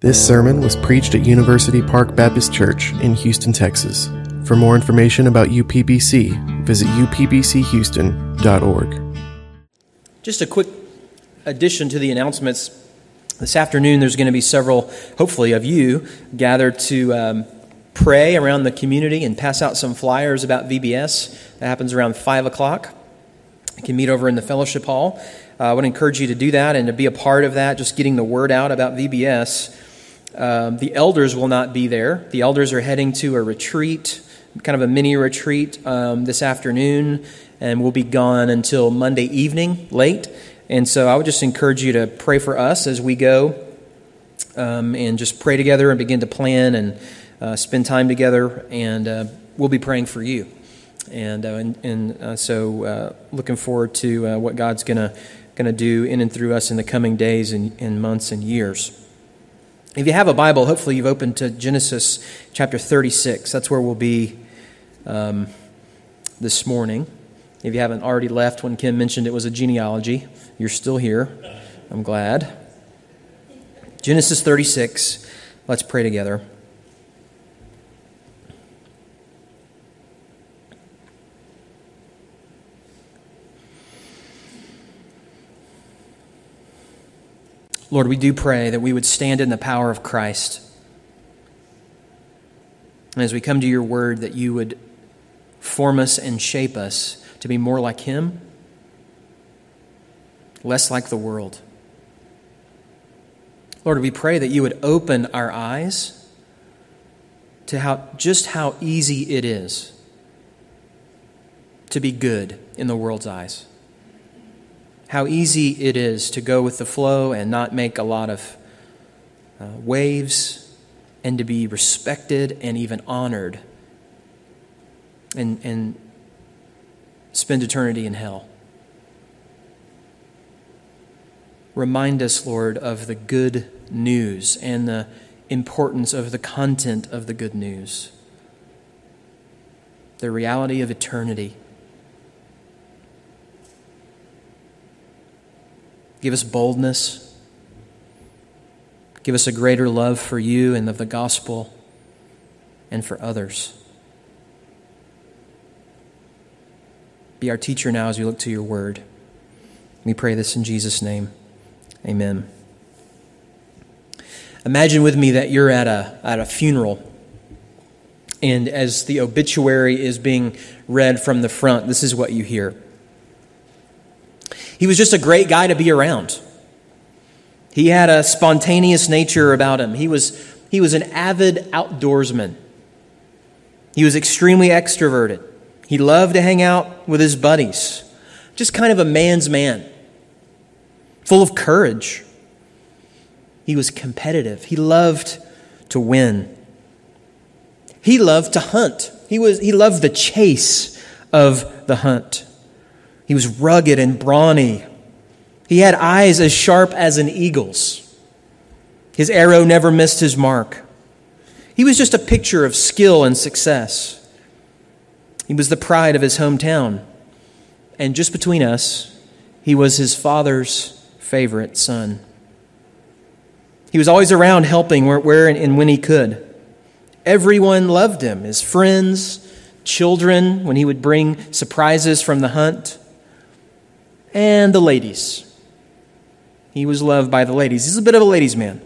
This sermon was preached at University Park Baptist Church in Houston, Texas. For more information about UPBC, visit upbchouston.org. Just a quick addition to the announcements. This afternoon, there's going to be several, hopefully, of you gathered to um, pray around the community and pass out some flyers about VBS. That happens around 5 o'clock. You can meet over in the fellowship hall. Uh, I would encourage you to do that and to be a part of that, just getting the word out about VBS. Um, the elders will not be there. The elders are heading to a retreat, kind of a mini retreat um, this afternoon, and we'll be gone until Monday evening, late. And so I would just encourage you to pray for us as we go um, and just pray together and begin to plan and uh, spend time together. And uh, we'll be praying for you. And, uh, and, and uh, so uh, looking forward to uh, what God's going to do in and through us in the coming days and, and months and years. If you have a Bible, hopefully you've opened to Genesis chapter 36. That's where we'll be um, this morning. If you haven't already left when Kim mentioned it was a genealogy, you're still here. I'm glad. Genesis 36. Let's pray together. Lord, we do pray that we would stand in the power of Christ. And as we come to your word, that you would form us and shape us to be more like Him, less like the world. Lord, we pray that you would open our eyes to how, just how easy it is to be good in the world's eyes how easy it is to go with the flow and not make a lot of uh, waves and to be respected and even honored and, and spend eternity in hell. Remind us, Lord, of the good news and the importance of the content of the good news, the reality of eternity Give us boldness. Give us a greater love for you and of the gospel and for others. Be our teacher now as we look to your word. We pray this in Jesus' name. Amen. Imagine with me that you're at a, at a funeral, and as the obituary is being read from the front, this is what you hear. He was just a great guy to be around. He had a spontaneous nature about him. He was, he was an avid outdoorsman. He was extremely extroverted. He loved to hang out with his buddies. Just kind of a man's man, full of courage. He was competitive. He loved to win. He loved to hunt. He, was, he loved the chase of the hunt. He was rugged and brawny. He had eyes as sharp as an eagle's. His arrow never missed his mark. He was just a picture of skill and success. He was the pride of his hometown. And just between us, he was his father's favorite son. He was always around helping where, where and when he could. Everyone loved him his friends, children, when he would bring surprises from the hunt and the ladies. He was loved by the ladies. He's a bit of a ladies' man.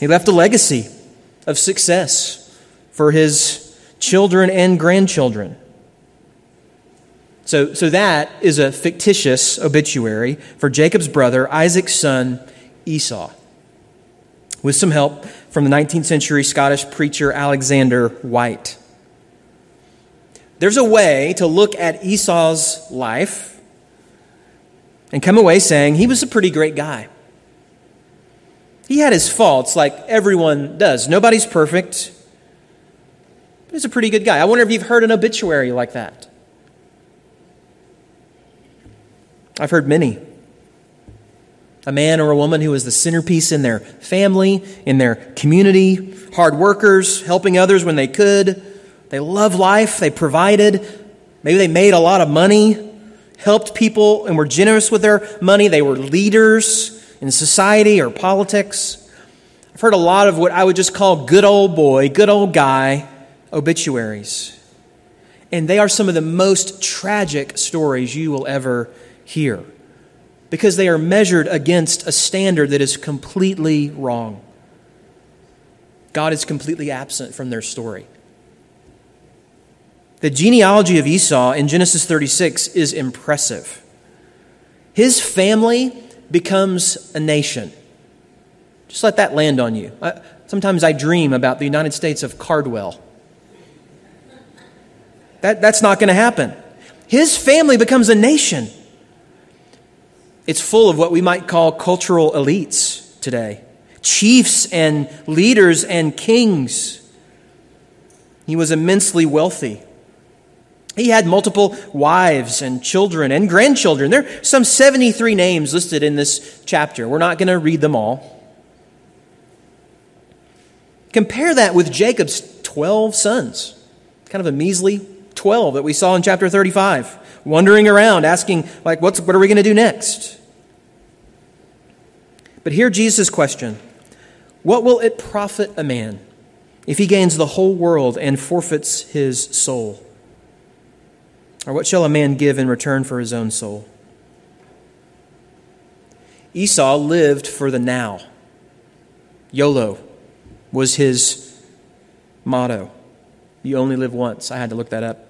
He left a legacy of success for his children and grandchildren. So, so that is a fictitious obituary for Jacob's brother, Isaac's son, Esau, with some help from the 19th century Scottish preacher Alexander Whyte. There's a way to look at Esau's life and come away saying he was a pretty great guy. He had his faults like everyone does. Nobody's perfect. But he's a pretty good guy. I wonder if you've heard an obituary like that. I've heard many. A man or a woman who was the centerpiece in their family, in their community, hard workers, helping others when they could. They loved life, they provided. Maybe they made a lot of money helped people and were generous with their money. They were leaders in society or politics. I've heard a lot of what I would just call good old boy, good old guy obituaries. And they are some of the most tragic stories you will ever hear because they are measured against a standard that is completely wrong. God is completely absent from their story. The genealogy of Esau in Genesis 36 is impressive. His family becomes a nation. Just let that land on you. I, sometimes I dream about the United States of Cardwell. That, that's not going to happen. His family becomes a nation. It's full of what we might call cultural elites today chiefs and leaders and kings. He was immensely wealthy. He had multiple wives and children and grandchildren. There are some 73 names listed in this chapter. We're not going to read them all. Compare that with Jacob's 12 sons, kind of a measly 12 that we saw in chapter 35, wandering around asking, like, what's, what are we going to do next? But here Jesus' question What will it profit a man if he gains the whole world and forfeits his soul? Or what shall a man give in return for his own soul? Esau lived for the now. YOLO was his motto. You only live once. I had to look that up.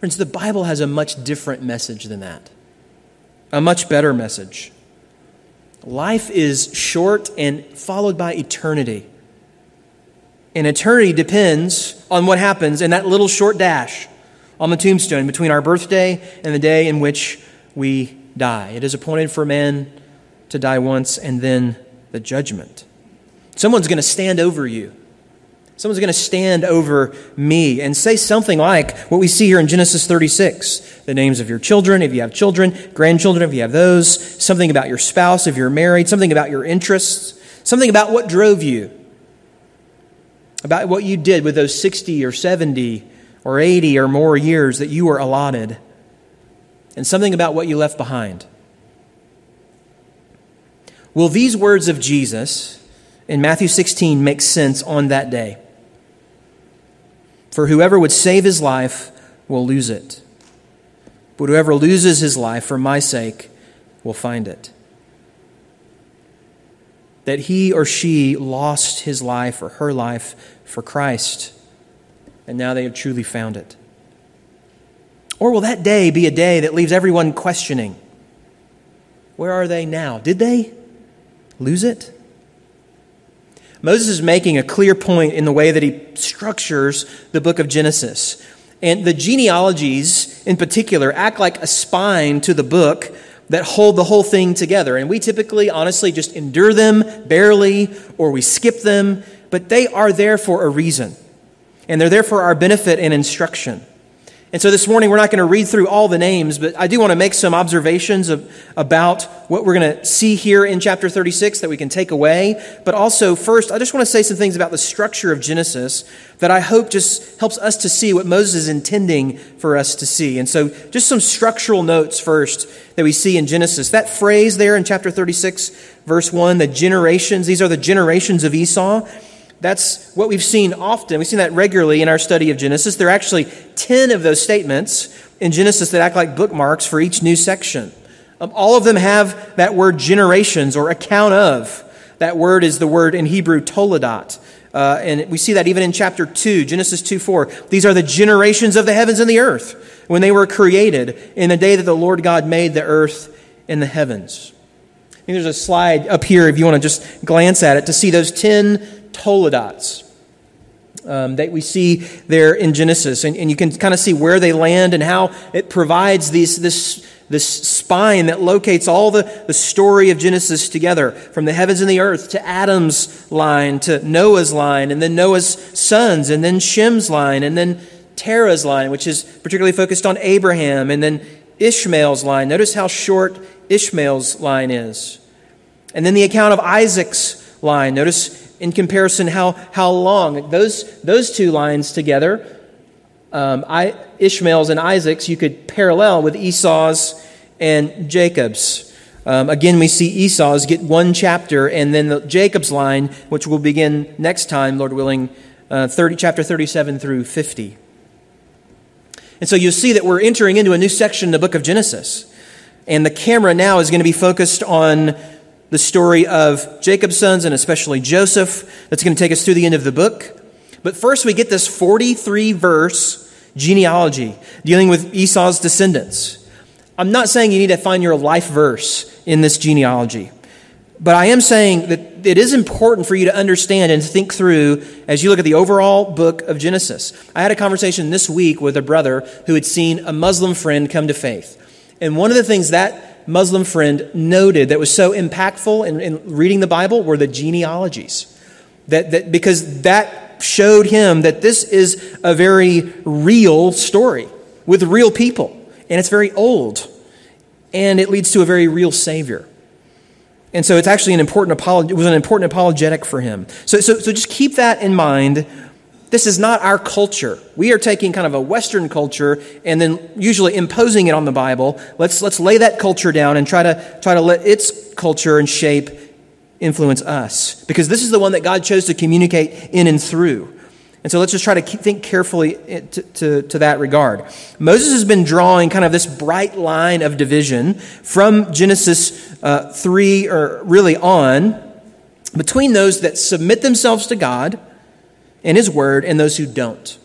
Friends, the Bible has a much different message than that, a much better message. Life is short and followed by eternity. And eternity depends on what happens in that little short dash on the tombstone between our birthday and the day in which we die. It is appointed for man to die once and then the judgment. Someone's going to stand over you. Someone's going to stand over me and say something like what we see here in Genesis 36 the names of your children, if you have children, grandchildren, if you have those, something about your spouse, if you're married, something about your interests, something about what drove you, about what you did with those 60 or 70 or 80 or more years that you were allotted, and something about what you left behind. Will these words of Jesus in Matthew 16 make sense on that day? For whoever would save his life will lose it. But whoever loses his life for my sake will find it. That he or she lost his life or her life for Christ, and now they have truly found it. Or will that day be a day that leaves everyone questioning? Where are they now? Did they? lose it? Moses is making a clear point in the way that he structures the book of Genesis. And the genealogies, in particular, act like a spine to the book that hold the whole thing together. And we typically, honestly, just endure them barely or we skip them, but they are there for a reason. And they're there for our benefit and instruction. And so this morning, we're not going to read through all the names, but I do want to make some observations of, about what we're going to see here in chapter 36 that we can take away. But also, first, I just want to say some things about the structure of Genesis that I hope just helps us to see what Moses is intending for us to see. And so, just some structural notes first that we see in Genesis. That phrase there in chapter 36, verse 1, the generations, these are the generations of Esau. That's what we've seen often. We've seen that regularly in our study of Genesis. There are actually 10 of those statements in Genesis that act like bookmarks for each new section. Um, all of them have that word generations or account of. That word is the word in Hebrew toledot. Uh, and we see that even in chapter 2, Genesis 2 4. These are the generations of the heavens and the earth when they were created in the day that the Lord God made the earth and the heavens. I think there's a slide up here if you want to just glance at it to see those 10 toledots um, that we see there in Genesis. And, and you can kind of see where they land and how it provides these, this, this spine that locates all the, the story of Genesis together from the heavens and the earth to Adam's line to Noah's line and then Noah's sons and then Shem's line and then Terah's line, which is particularly focused on Abraham, and then Ishmael's line. Notice how short Ishmael's line is. And then the account of Isaac's line. Notice in comparison how, how long. Those, those two lines together, um, I, Ishmael's and Isaac's, you could parallel with Esau's and Jacob's. Um, again, we see Esau's get one chapter, and then the, Jacob's line, which will begin next time, Lord willing, uh, 30, chapter 37 through 50. And so you'll see that we're entering into a new section in the book of Genesis. And the camera now is going to be focused on the story of Jacob's sons and especially Joseph. That's going to take us through the end of the book. But first, we get this 43 verse genealogy dealing with Esau's descendants. I'm not saying you need to find your life verse in this genealogy, but I am saying that it is important for you to understand and think through as you look at the overall book of Genesis. I had a conversation this week with a brother who had seen a Muslim friend come to faith. And one of the things that Muslim friend noted that was so impactful in, in reading the Bible were the genealogies. That, that because that showed him that this is a very real story with real people, and it's very old, and it leads to a very real Savior. And so it's actually an important apolog- it was an important apologetic for him. So, so, so just keep that in mind. This is not our culture. We are taking kind of a Western culture and then usually imposing it on the Bible. Let's, let's lay that culture down and try to, try to let its culture and shape influence us. Because this is the one that God chose to communicate in and through. And so let's just try to think carefully to, to, to, that regard. Moses has been drawing kind of this bright line of division from Genesis uh, 3 or really on between those that submit themselves to God and His Word and those who don't.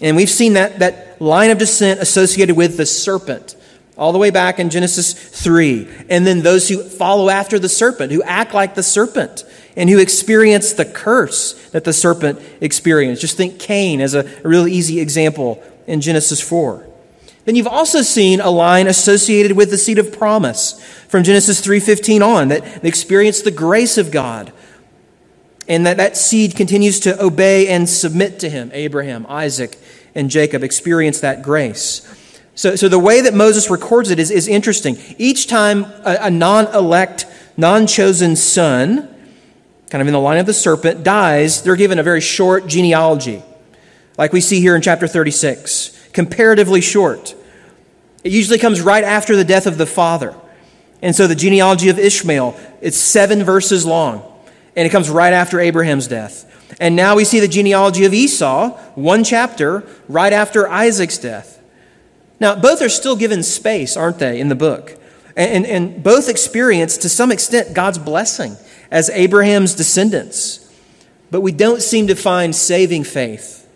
And we've seen that, that line of descent associated with the serpent all the way back in Genesis 3. And then those who follow after the serpent, who act like the serpent, and who experience the curse that the serpent experienced. Just think Cain as a really easy example in Genesis 4. Then you've also seen a line associated with the seed of promise from Genesis 3:15 on that experienced the grace of God. And that that seed continues to obey and submit to him. Abraham, Isaac, and Jacob experience that grace. So, so the way that Moses records it is, is interesting. Each time a, a non elect, non chosen son, kind of in the line of the serpent, dies, they're given a very short genealogy, like we see here in chapter 36, comparatively short. It usually comes right after the death of the father. And so the genealogy of Ishmael, it's seven verses long, and it comes right after Abraham's death. And now we see the genealogy of Esau, one chapter, right after Isaac's death. Now, both are still given space, aren't they, in the book? And, and, and both experience, to some extent, God's blessing as Abraham's descendants. But we don't seem to find saving faith,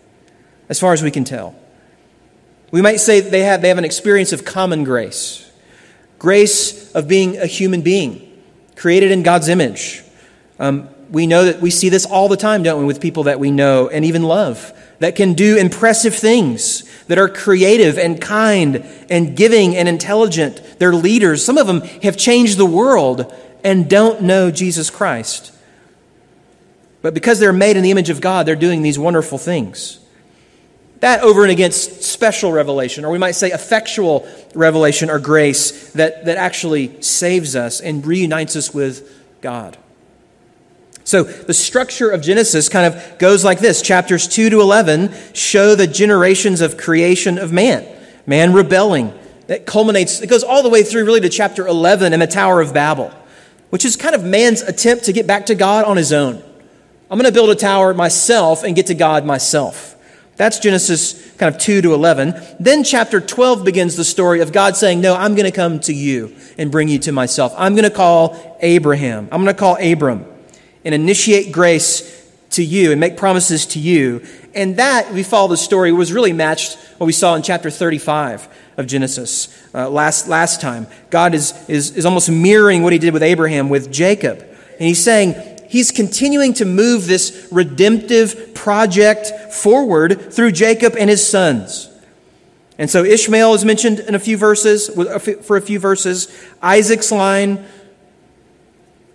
as far as we can tell. We might say they have, they have an experience of common grace grace of being a human being, created in God's image. Um, we know that we see this all the time, don't we, with people that we know and even love that can do impressive things, that are creative and kind and giving and intelligent. They're leaders. Some of them have changed the world and don't know Jesus Christ. But because they're made in the image of God, they're doing these wonderful things. That over and against special revelation, or we might say effectual revelation or grace that, that actually saves us and reunites us with God. So the structure of Genesis kind of goes like this chapters 2 to 11 show the generations of creation of man, man rebelling. That culminates, it goes all the way through really to chapter 11 and the Tower of Babel, which is kind of man's attempt to get back to God on his own. I'm going to build a tower myself and get to God myself. That's Genesis kind of 2 to 11. Then chapter 12 begins the story of God saying, No, I'm going to come to you and bring you to myself. I'm going to call Abraham. I'm going to call Abram and initiate grace to you and make promises to you. And that, we follow the story, was really matched what we saw in chapter 35 of Genesis uh, last, last time. God is, is, is almost mirroring what he did with Abraham with Jacob. And he's saying, he's continuing to move this redemptive project forward through Jacob and his sons. And so Ishmael is mentioned in a few verses, for a few verses. Isaac's line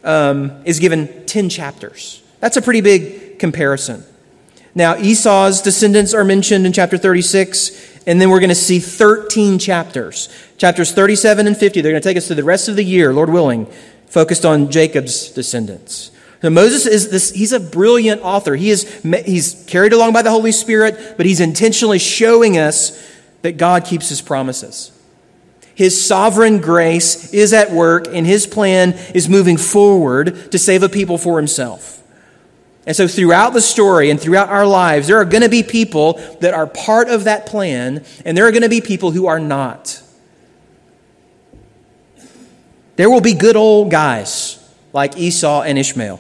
um, is given 10 chapters. That's a pretty big comparison. Now, Esau's descendants are mentioned in chapter 36, and then we're going to see 13 chapters. Chapters 37 and 50, they're going to take us through the rest of the year, Lord willing, focused on Jacob's descendants. So Moses is this, he's a brilliant author. He is, he's carried along by the Holy Spirit, but he's intentionally showing us that God keeps his promises. His sovereign grace is at work, and His plan is moving forward to save a people for Himself. And so, throughout the story and throughout our lives, there are going to be people that are part of that plan, and there are going to be people who are not. There will be good old guys like Esau and Ishmael.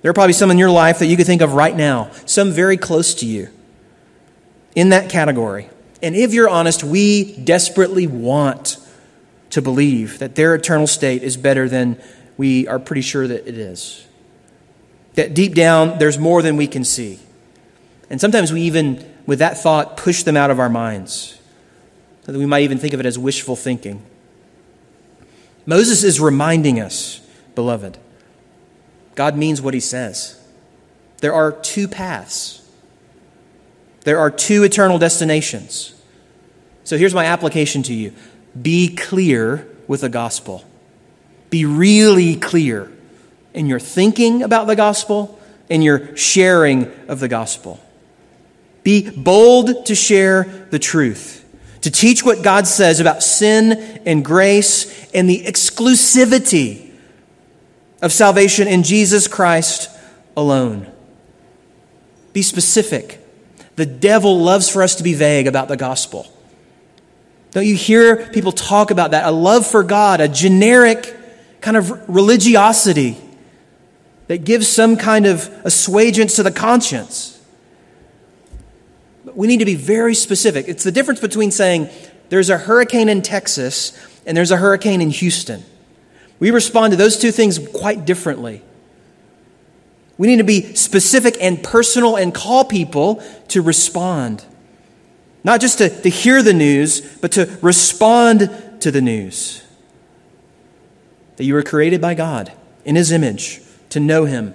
There are probably some in your life that you could think of right now, some very close to you in that category. And if you're honest, we desperately want to believe that their eternal state is better than we are pretty sure that it is. That deep down, there's more than we can see. And sometimes we even, with that thought, push them out of our minds. So that we might even think of it as wishful thinking. Moses is reminding us, beloved, God means what he says. There are two paths there are two eternal destinations. So here's my application to you be clear with the gospel. Be really clear in your thinking about the gospel and your sharing of the gospel. Be bold to share the truth, to teach what God says about sin and grace and the exclusivity of salvation in Jesus Christ alone. Be specific. The devil loves for us to be vague about the gospel. Don't you hear people talk about that? A love for God, a generic kind of religiosity that gives some kind of assuagance to the conscience. But we need to be very specific. It's the difference between saying there's a hurricane in Texas and there's a hurricane in Houston. We respond to those two things quite differently. We need to be specific and personal and call people to respond. Not just to, to hear the news, but to respond to the news. That you were created by God in His image to know Him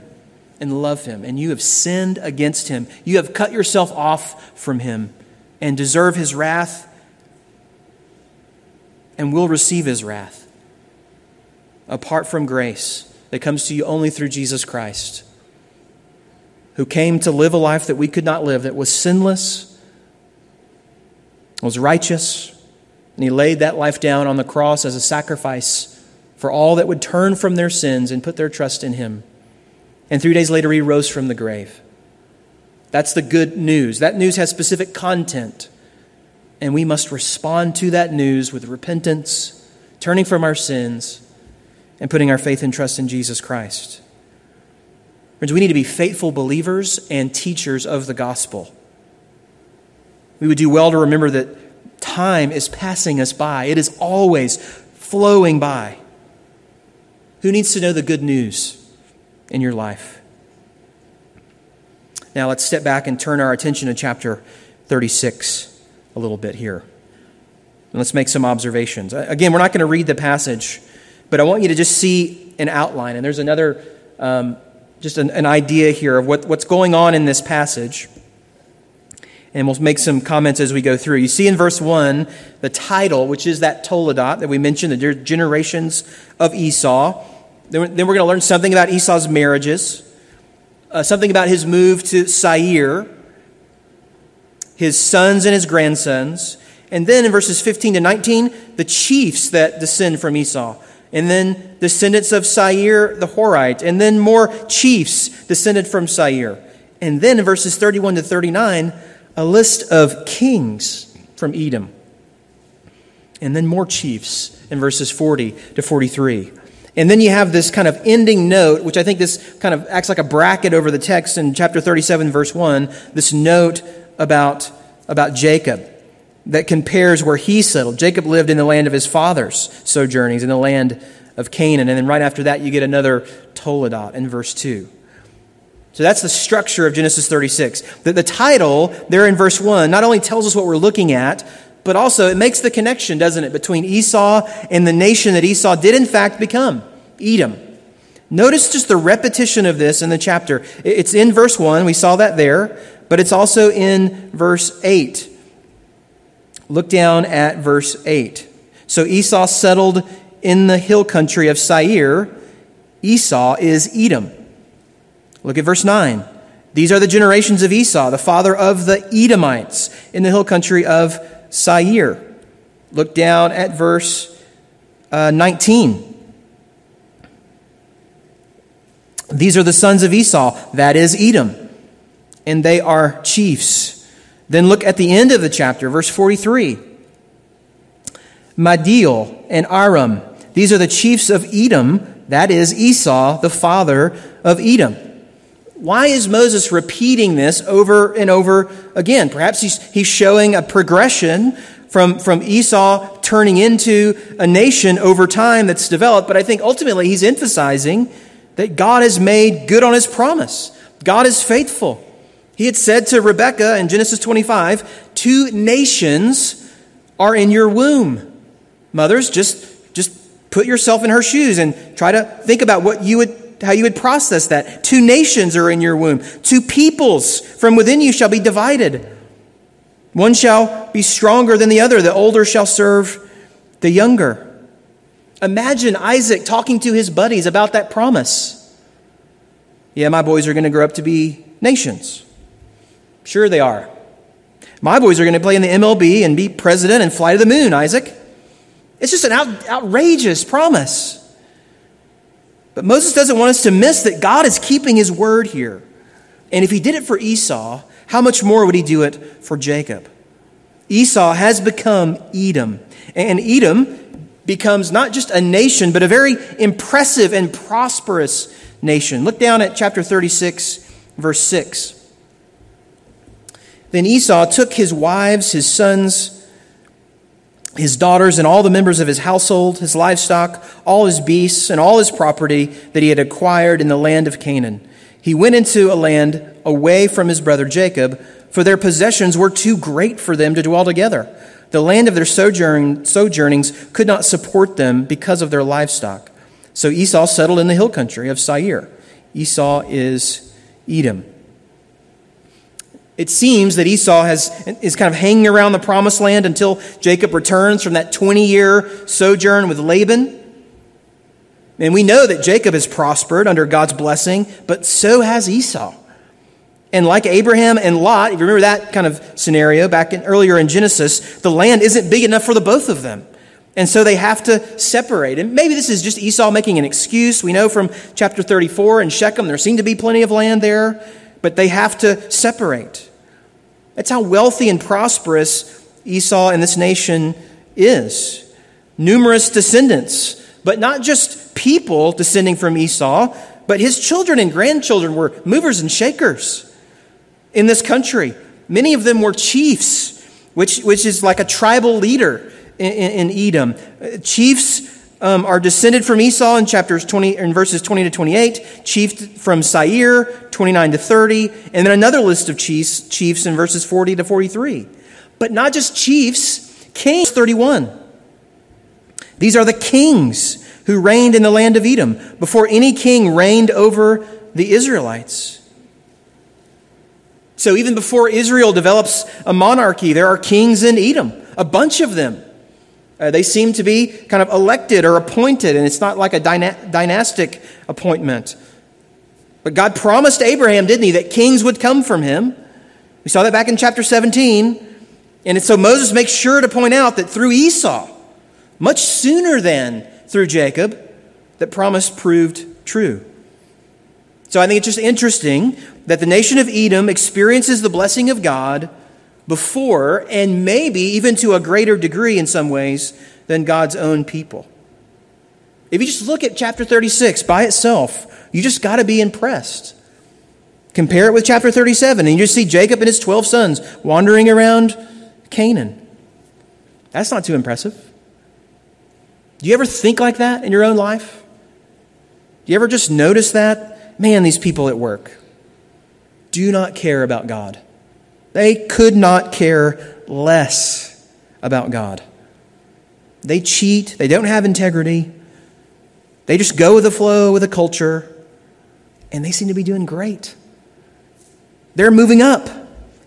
and love Him, and you have sinned against Him. You have cut yourself off from Him and deserve His wrath and will receive His wrath apart from grace that comes to you only through Jesus Christ who came to live a life that we could not live, that was sinless, was righteous, and he laid that life down on the cross as a sacrifice for all that would turn from their sins and put their trust in him. And three days later, he rose from the grave. That's the good news. That news has specific content. And we must respond to that news with repentance, turning from our sins, and putting our faith and trust in Jesus Christ. Friends, we need to be faithful believers and teachers of the gospel. We would do well to remember that time is passing us by, it is always flowing by. Who needs to know the good news in your life? Now let's step back and turn our attention to chapter 36 a little bit here. And let's make some observations. Again, we're not going to read the passage, but I want you to just see an outline. And there's another um, just an, an idea here of what, what's going on in this passage. And we'll make some comments as we go through. You see in verse 1 the title, which is that Toledot that we mentioned, the generations of Esau. Then we're going to learn something about Esau's marriages, uh, something about his move to Seir, his sons and his grandsons. And then in verses 15 to 19, the chiefs that descend from Esau and then descendants of Seir the Horite, and then more chiefs descended from Seir. And then in verses 31 to 39, a list of kings from Edom. And then more chiefs in verses 40 to 43. And then you have this kind of ending note, which I think this kind of acts like a bracket over the text in chapter 37, verse 1, this note about, about Jacob that compares where he settled. Jacob lived in the land of his father's sojournings, in the land of Canaan. And then right after that, you get another Toledot in verse 2. So that's the structure of Genesis 36. The, the title there in verse 1 not only tells us what we're looking at, but also it makes the connection, doesn't it, between Esau and the nation that Esau did in fact become Edom. Notice just the repetition of this in the chapter. It's in verse 1, we saw that there, but it's also in verse 8. Look down at verse 8. So Esau settled in the hill country of Seir. Esau is Edom. Look at verse 9. These are the generations of Esau, the father of the Edomites in the hill country of Seir. Look down at verse uh, 19. These are the sons of Esau, that is Edom, and they are chiefs. Then look at the end of the chapter, verse 43. Magdiel and Iram, these are the chiefs of Edom, that is Esau, the father of Edom. Why is Moses repeating this over and over again? Perhaps he's, he's showing a progression from, from Esau turning into a nation over time that's developed, but I think ultimately he's emphasizing that God has made good on his promise. God is faithful. He had said to Rebekah in Genesis 25, Two nations are in your womb. Mothers, just, just put yourself in her shoes and try to think about what you would how you would process that. Two nations are in your womb. Two peoples from within you shall be divided. One shall be stronger than the other. The older shall serve the younger. Imagine Isaac talking to his buddies about that promise. Yeah, my boys are going to grow up to be nations. Sure, they are. My boys are going to play in the MLB and be president and fly to the moon, Isaac. It's just an out, outrageous promise. But Moses doesn't want us to miss that God is keeping his word here. And if he did it for Esau, how much more would he do it for Jacob? Esau has become Edom. And Edom becomes not just a nation, but a very impressive and prosperous nation. Look down at chapter 36, verse 6. Then Esau took his wives, his sons, his daughters, and all the members of his household, his livestock, all his beasts, and all his property that he had acquired in the land of Canaan. He went into a land away from his brother Jacob, for their possessions were too great for them to dwell together. The land of their sojourn, sojournings could not support them because of their livestock. So Esau settled in the hill country of Seir. Esau is Edom. It seems that Esau has, is kind of hanging around the promised land until Jacob returns from that 20 year sojourn with Laban. And we know that Jacob has prospered under God's blessing, but so has Esau. And like Abraham and Lot, if you remember that kind of scenario back in, earlier in Genesis, the land isn't big enough for the both of them. And so they have to separate. And maybe this is just Esau making an excuse. We know from chapter 34 in Shechem, there seemed to be plenty of land there, but they have to separate. That's how wealthy and prosperous Esau and this nation is. Numerous descendants, but not just people descending from Esau, but his children and grandchildren were movers and shakers in this country. Many of them were chiefs, which, which is like a tribal leader in, in, in Edom. Chiefs um, are descended from Esau in chapters 20, in verses 20 to 28, chiefs from Seir 29 to 30, and then another list of chiefs, chiefs in verses 40 to 43. But not just chiefs, kings, 31. These are the kings who reigned in the land of Edom before any king reigned over the Israelites. So even before Israel develops a monarchy, there are kings in Edom, a bunch of them. Uh, they seem to be kind of elected or appointed, and it's not like a dyna- dynastic appointment. But God promised Abraham, didn't he, that kings would come from him. We saw that back in chapter 17. And so Moses makes sure to point out that through Esau, much sooner than through Jacob, that promise proved true. So I think it's just interesting that the nation of Edom experiences the blessing of God before, and maybe even to a greater degree in some ways, than God's own people. If you just look at chapter 36 by itself, you just got to be impressed. Compare it with chapter 37, and you just see Jacob and his 12 sons wandering around Canaan. That's not too impressive. Do you ever think like that in your own life? Do you ever just notice that? Man, these people at work do not care about God. They could not care less about God. They cheat, they don't have integrity, they just go with the flow with the culture, and they seem to be doing great. They're moving up.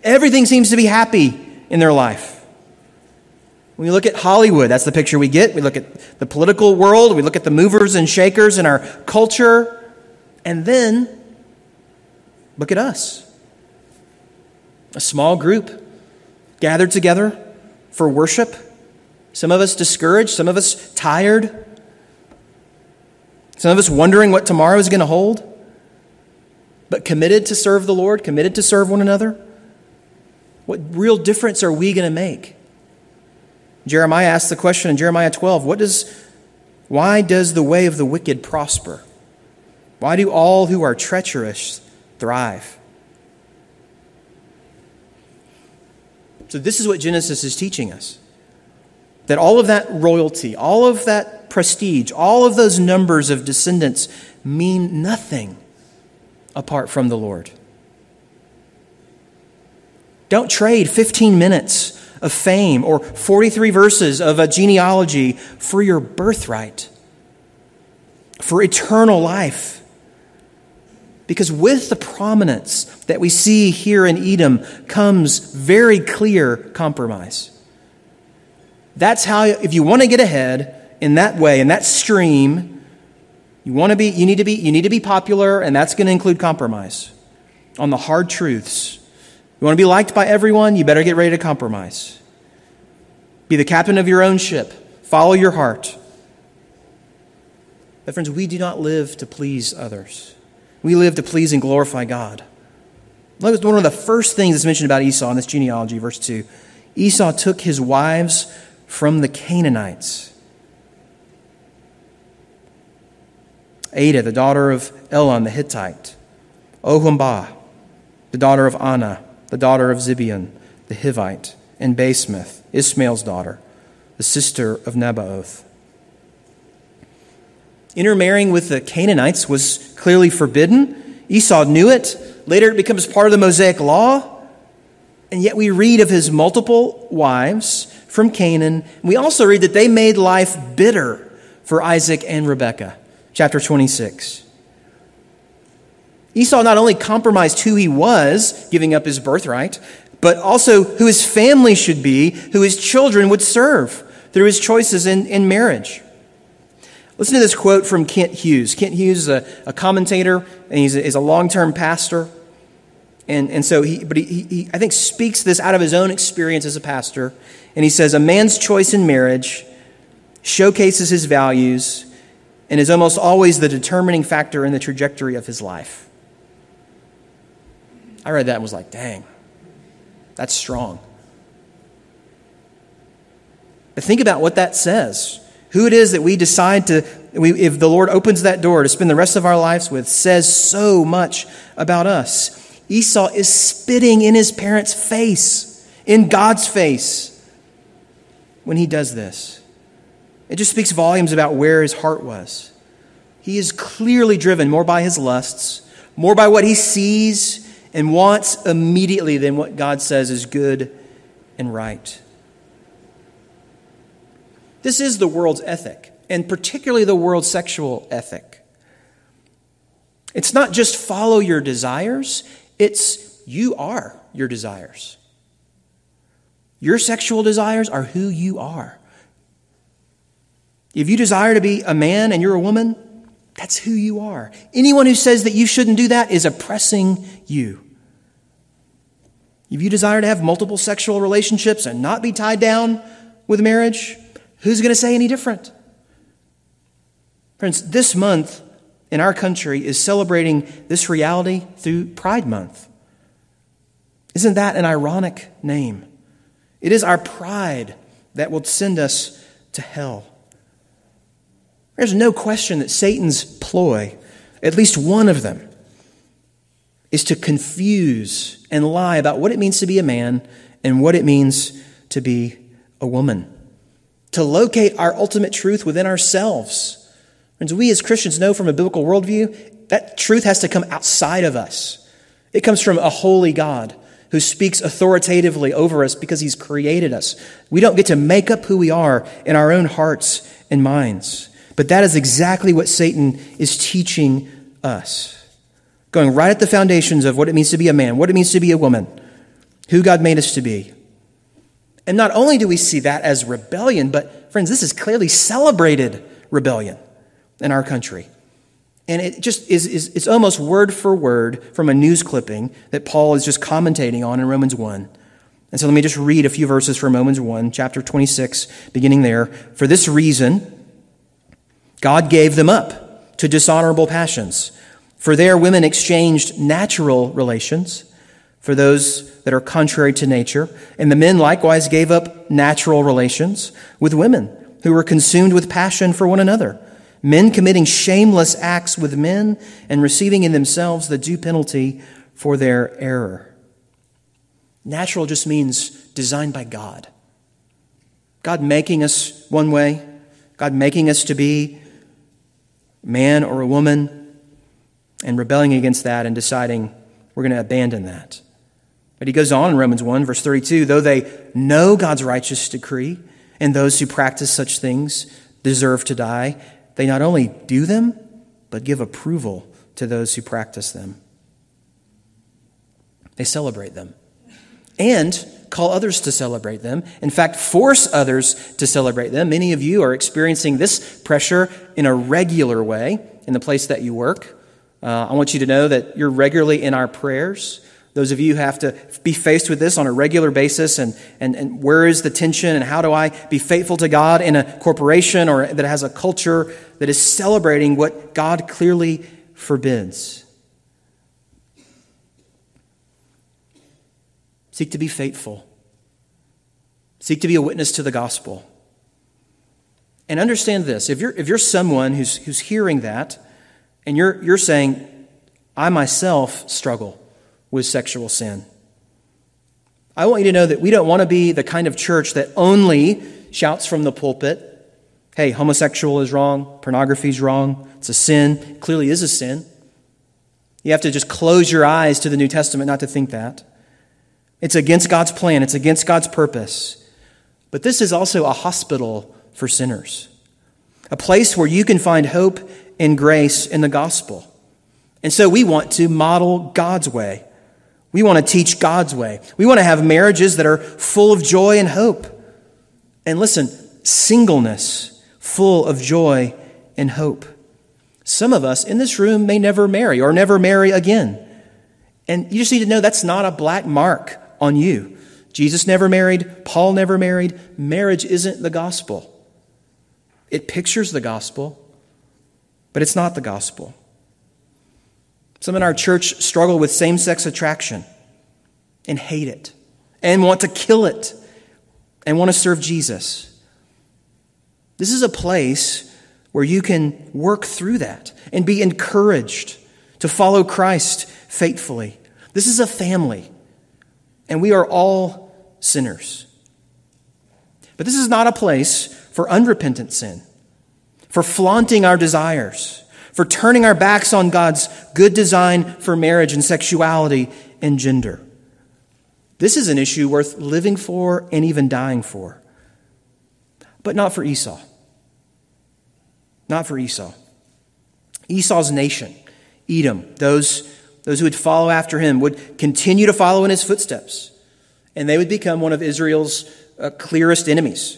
Everything seems to be happy in their life. When we look at Hollywood, that's the picture we get. We look at the political world, we look at the movers and shakers in our culture, and then look at us a small group gathered together for worship, Some of us discouraged, some of us tired, some of us wondering what tomorrow is going to hold, but committed to serve the Lord, committed to serve one another. What real difference are we going to make? Jeremiah asks the question in Jeremiah 12 what does, Why does the way of the wicked prosper? Why do all who are treacherous thrive? So, this is what Genesis is teaching us that all of that royalty, all of that prestige, all of those numbers of descendants mean nothing apart from the Lord. Don't trade 15 minutes of fame or 43 verses of a genealogy for your birthright, for eternal life. Because with the prominence that we see here in Edom comes very clear compromise. That's how, if you want to get ahead in that way, in that stream, you want to be, you need to be, you need to be popular, and that's going to include compromise on the hard truths. You want to be liked by everyone, you better get ready to compromise. Be the captain of your own ship. Follow your heart. But, friends, we do not live to please others. We live to please and glorify God. Look at one of the first things that's mentioned about Esau in this genealogy, verse 2. Esau took his wives from the Canaanites. Adah, the daughter of Elon the Hittite. Oholibah, the daughter of Anah, the daughter of Zibeon the Hivite. And Basemath, Ishmael's daughter, the sister of Nebaioth. Intermarrying with the Canaanites was clearly forbidden. Esau knew it. Later, it becomes part of the Mosaic law. And yet, we read of his multiple wives from Canaan. We also read that they made life bitter for Isaac and Rebekah. Chapter 26. Esau not only compromised who he was, giving up his birthright, but also who his family should be, who his children would serve through his choices in, in marriage. Listen to this quote from Kent Hughes. Kent Hughes is a, a commentator, and he's a, he's a long term pastor. And, and so he, but he, he, I think, speaks this out of his own experience as a pastor. And he says, A man's choice in marriage showcases his values and is almost always the determining factor in the trajectory of his life. I read that and was like, dang, that's strong. But think about what that says. Who it is that we decide to, we, if the Lord opens that door to spend the rest of our lives with, says so much about us. Esau is spitting in his parents' face, in God's face, when he does this. It just speaks volumes about where his heart was. He is clearly driven more by his lusts, more by what he sees and wants immediately than what God says is good and right. This is the world's ethic, and particularly the world's sexual ethic. It's not just follow your desires, it's you are your desires. Your sexual desires are who you are. If you desire to be a man and you're a woman, that's who you are. Anyone who says that you shouldn't do that is oppressing you. If you desire to have multiple sexual relationships and not be tied down with marriage, Who's going to say any different? Friends, this month in our country is celebrating this reality through Pride Month. Isn't that an ironic name? It is our pride that will send us to hell. There's no question that Satan's ploy, at least one of them, is to confuse and lie about what it means to be a man and what it means to be a woman to locate our ultimate truth within ourselves. Friends, we as Christians know from a biblical worldview that truth has to come outside of us. It comes from a holy God who speaks authoritatively over us because he's created us. We don't get to make up who we are in our own hearts and minds. But that is exactly what Satan is teaching us. Going right at the foundations of what it means to be a man, what it means to be a woman, who God made us to be. And not only do we see that as rebellion, but friends, this is clearly celebrated rebellion in our country. And it just is, is it's almost word for word from a news clipping that Paul is just commentating on in Romans 1. And so let me just read a few verses from Romans 1, chapter 26, beginning there. For this reason, God gave them up to dishonorable passions. For there, women exchanged natural relations for those that are contrary to nature. And the men likewise gave up natural relations with women who were consumed with passion for one another. Men committing shameless acts with men and receiving in themselves the due penalty for their error. Natural just means designed by God. God making us one way, God making us to be man or a woman, and rebelling against that and deciding we're going to abandon that. But he goes on in Romans 1, verse 32 though they know God's righteous decree, and those who practice such things deserve to die, they not only do them, but give approval to those who practice them. They celebrate them and call others to celebrate them. In fact, force others to celebrate them. Many of you are experiencing this pressure in a regular way in the place that you work. Uh, I want you to know that you're regularly in our prayers. Those of you who have to be faced with this on a regular basis and, and, and where is the tension and how do I be faithful to God in a corporation or that has a culture that is celebrating what God clearly forbids. Seek to be faithful. Seek to be a witness to the gospel. And understand this if you're, if you're someone who's, who's hearing that and you're, you're saying, I myself struggle with sexual sin. I want you to know that we don't want to be the kind of church that only shouts from the pulpit, hey, homosexual is wrong, pornography is wrong, it's a sin, it clearly is a sin. You have to just close your eyes to the New Testament not to think that. It's against God's plan, it's against God's purpose. But this is also a hospital for sinners, a place where you can find hope and grace in the gospel. And so we want to model God's way. We want to teach God's way. We want to have marriages that are full of joy and hope. And listen, singleness full of joy and hope. Some of us in this room may never marry or never marry again. And you just need to know that's not a black mark on you. Jesus never married, Paul never married. Marriage isn't the gospel. It pictures the gospel, but it's not the gospel. Some in our church struggle with same sex attraction and hate it and want to kill it and want to serve Jesus. This is a place where you can work through that and be encouraged to follow Christ faithfully. This is a family, and we are all sinners. But this is not a place for unrepentant sin, for flaunting our desires for turning our backs on God's good design for marriage and sexuality and gender. This is an issue worth living for and even dying for. But not for Esau. Not for Esau. Esau's nation, Edom, those, those who would follow after him, would continue to follow in his footsteps, and they would become one of Israel's uh, clearest enemies.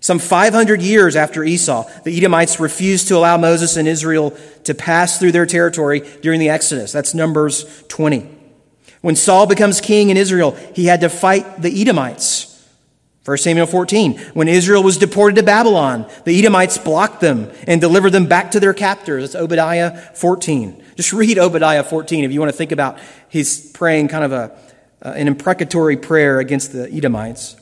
Some 500 years after Esau, the Edomites refused to allow Moses and Israel to pass through their territory during the Exodus. That's Numbers 20. When Saul becomes king in Israel, he had to fight the Edomites. 1 Samuel 14. When Israel was deported to Babylon, the Edomites blocked them and delivered them back to their captors. That's Obadiah 14. Just read Obadiah 14 if you want to think about his praying kind of a, uh, an imprecatory prayer against the Edomites.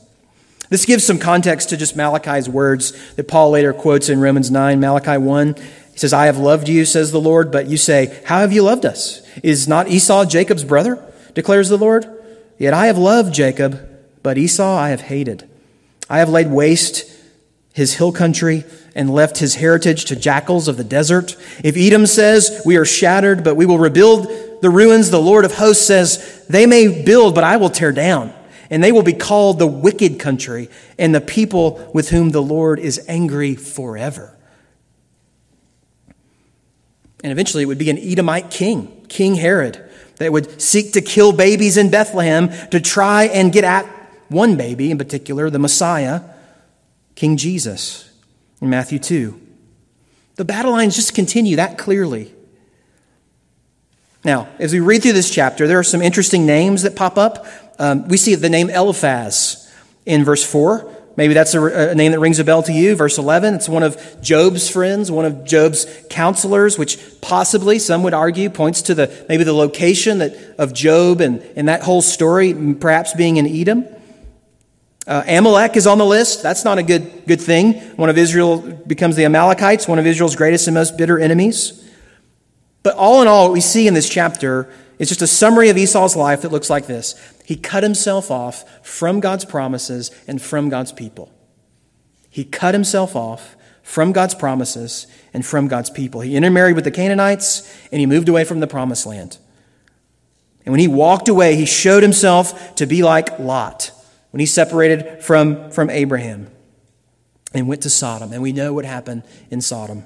This gives some context to just Malachi's words that Paul later quotes in Romans 9, Malachi 1. He says, I have loved you, says the Lord, but you say, How have you loved us? Is not Esau Jacob's brother? declares the Lord. Yet I have loved Jacob, but Esau I have hated. I have laid waste his hill country and left his heritage to jackals of the desert. If Edom says, We are shattered, but we will rebuild the ruins, the Lord of hosts says, They may build, but I will tear down and they will be called the wicked country and the people with whom the Lord is angry forever. And eventually it would be an Edomite king, King Herod, that would seek to kill babies in Bethlehem to try and get at one baby in particular, the Messiah, King Jesus, in Matthew 2. The battle lines just continue that clearly. Now, as we read through this chapter, there are some interesting names that pop up Um, we see the name Eliphaz in verse 4. Maybe that's a, a, name that rings a bell to you. Verse 11, it's one of Job's friends, one of Job's counselors, which possibly, some would argue, points to the, maybe the location that, of Job and, and that whole story, perhaps being in Edom. Uh, Amalek is on the list. That's not a good, good thing. One of Israel becomes the Amalekites, one of Israel's greatest and most bitter enemies. But all in all, what we see in this chapter is just a summary of Esau's life that looks like this he cut himself off from God's promises and from God's people. He cut himself off from God's promises and from God's people. He intermarried with the Canaanites and he moved away from the promised land. And when he walked away, he showed himself to be like Lot when he separated from, from Abraham and went to Sodom. And we know what happened in Sodom.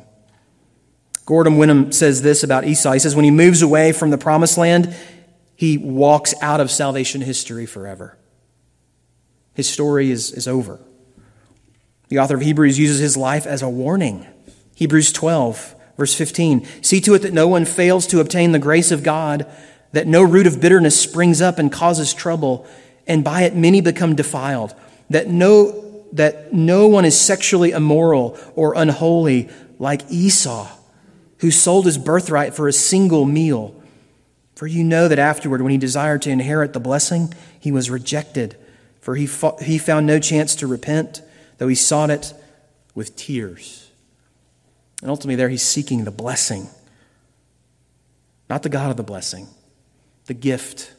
Gordon Wenham says this about Esau. He says, when he moves away from the promised land, he walks out of salvation history forever. His story is, is over. The author of Hebrews uses his life as a warning. Hebrews 12, verse 15. See to it that no one fails to obtain the grace of God, that no root of bitterness springs up and causes trouble, and by it many become defiled, that no, that no one is sexually immoral or unholy like Esau, who sold his birthright for a single meal. For you know that afterward, when he desired to inherit the blessing, he was rejected, for he, fought, he found no chance to repent, though he sought it with tears. And ultimately, there he's seeking the blessing, not the God of the blessing, the gift,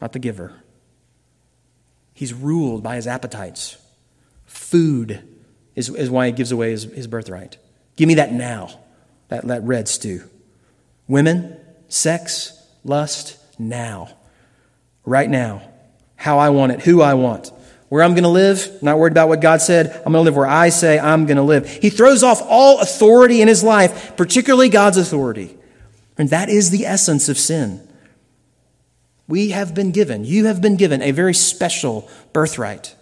not the giver. He's ruled by his appetites. Food is, is why he gives away his, his birthright. Give me that now, that, that red stew. Women, sex, lust now. Right now. How I want it, who I want. Where I'm going to live, not worried about what God said. I'm going to live where I say I'm going to live. He throws off all authority in his life, particularly God's authority. And that is the essence of sin. We have been given, you have been given a very special birthright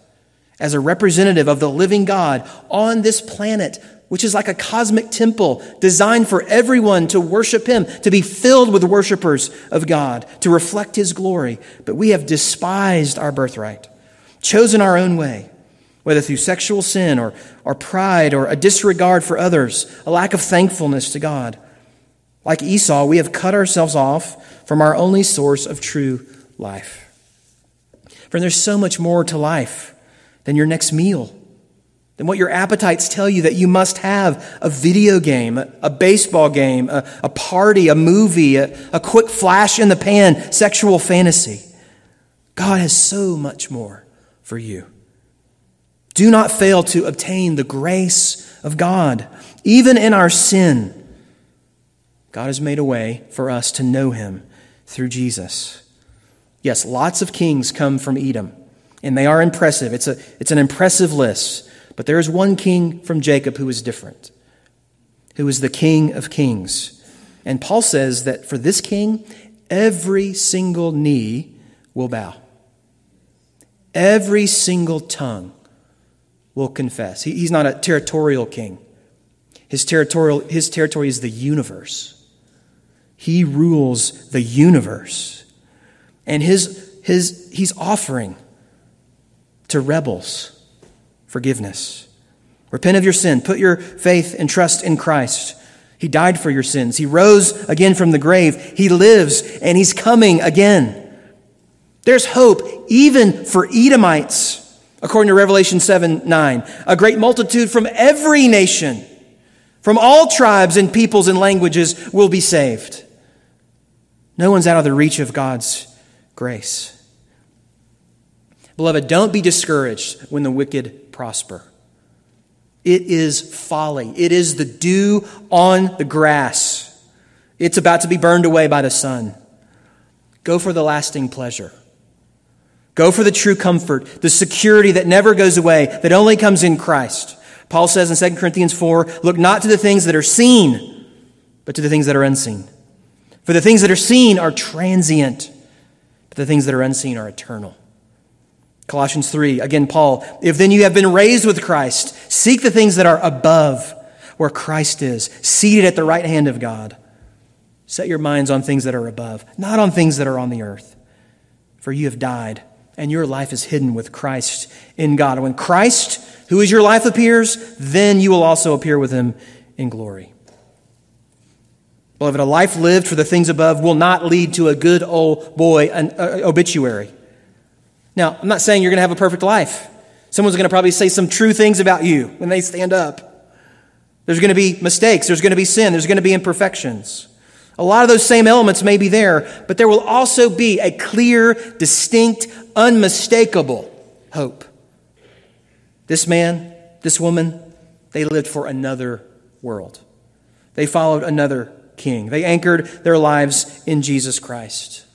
as a representative of the living God on this planet which is like a cosmic temple designed for everyone to worship Him, to be filled with worshipers of God, to reflect His glory. But we have despised our birthright, chosen our own way, whether through sexual sin or, or pride or a disregard for others, a lack of thankfulness to God. Like Esau, we have cut ourselves off from our only source of true life. Friend, there's so much more to life than your next meal than what your appetites tell you that you must have a video game, a, baseball game, a, a party, a movie, a, a quick flash in the pan, sexual fantasy. God has so much more for you. Do not fail to obtain the grace of God. Even in our sin, God has made a way for us to know Him through Jesus. Yes, lots of kings come from Edom, and they are impressive. It's, a, it's an impressive list. But there is one king from Jacob who is different, who is the king of kings. And Paul says that for this king, every single knee will bow, every single tongue will confess. He, he's not a territorial king. His, territorial, his territory is the universe. He rules the universe. And his, his, he's offering to rebels forgiveness. Repent of your sin. Put your faith and trust in Christ. He died for your sins. He rose again from the grave. He lives and he's coming again. There's hope even for Edomites, according to Revelation 7 9. A great multitude from every nation, from all tribes and peoples and languages will be saved. No one's out of the reach of God's grace. Beloved, don't be discouraged when the wicked prosper. It is folly. It is the dew on the grass. It's about to be burned away by the sun. Go for the lasting pleasure. Go for the true comfort, the security that never goes away, that only comes in Christ. Paul says in 2 Corinthians 4 look not to the things that are seen, but to the things that are unseen. For the things that are seen are transient, but the things that are unseen are eternal. Colossians 3, again, Paul, if then you have been raised with Christ, seek the things that are above where Christ is, seated at the right hand of God. Set your minds on things that are above, not on things that are on the earth. For you have died, and your life is hidden with Christ in God. When Christ, who is your life, appears, then you will also appear with him in glory. Beloved, a life lived for the things above will not lead to a good old boy an, obituary. Now, I'm not saying you're going to have a perfect life. Someone's going to probably say some true things about you when they stand up. There's going to be mistakes, there's going to be sin, there's going to be imperfections. A lot of those same elements may be there, but there will also be a clear, distinct, unmistakable hope. This man, this woman, they lived for another world. They followed another king. They anchored their lives in Jesus Christ.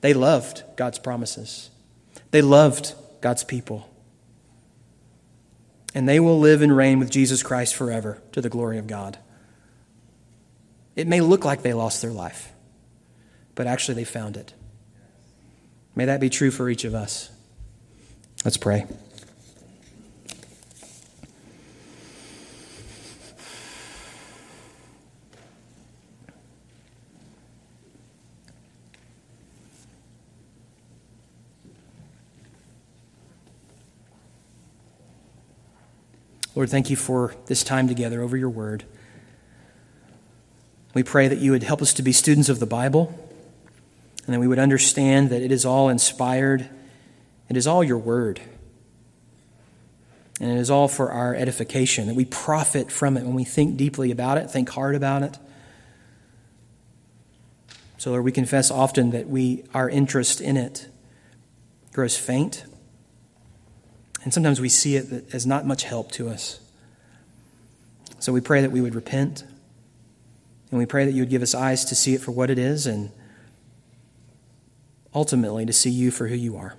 They loved God's promises. They loved God's people. And they will live and reign with Jesus Christ forever to the glory of God. It may look like they lost their life, but actually they found it. May that be true for each of us. Let's pray. Lord, thank you for this time together over your word. We pray that you would help us to be students of the Bible and that we would understand that it is all inspired, it is all your word, and it is all for our edification, that we profit from it when we think deeply about it, think hard about it. So, Lord, we confess often that we, our interest in it grows faint, and sometimes we see it as not much help to us. So we pray that we would repent and we pray that you would give us eyes to see it for what it is and ultimately to see you for who you are.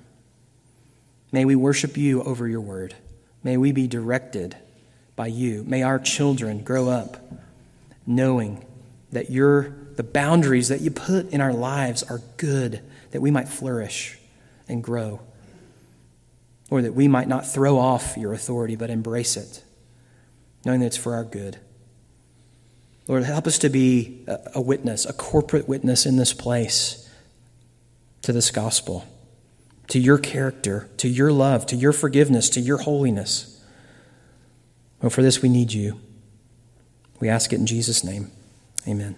May we worship you over your word. May we be directed by you. May our children grow up knowing that your the boundaries that you put in our lives are good, that we might flourish and grow. Or that we might not throw off your authority, but embrace it, knowing that it's for our good. Lord, help us to be a witness, a corporate witness in this place to this gospel, to your character, to your love, to your forgiveness, to your holiness. Well, for this we need you. We ask it in Jesus' name. Amen.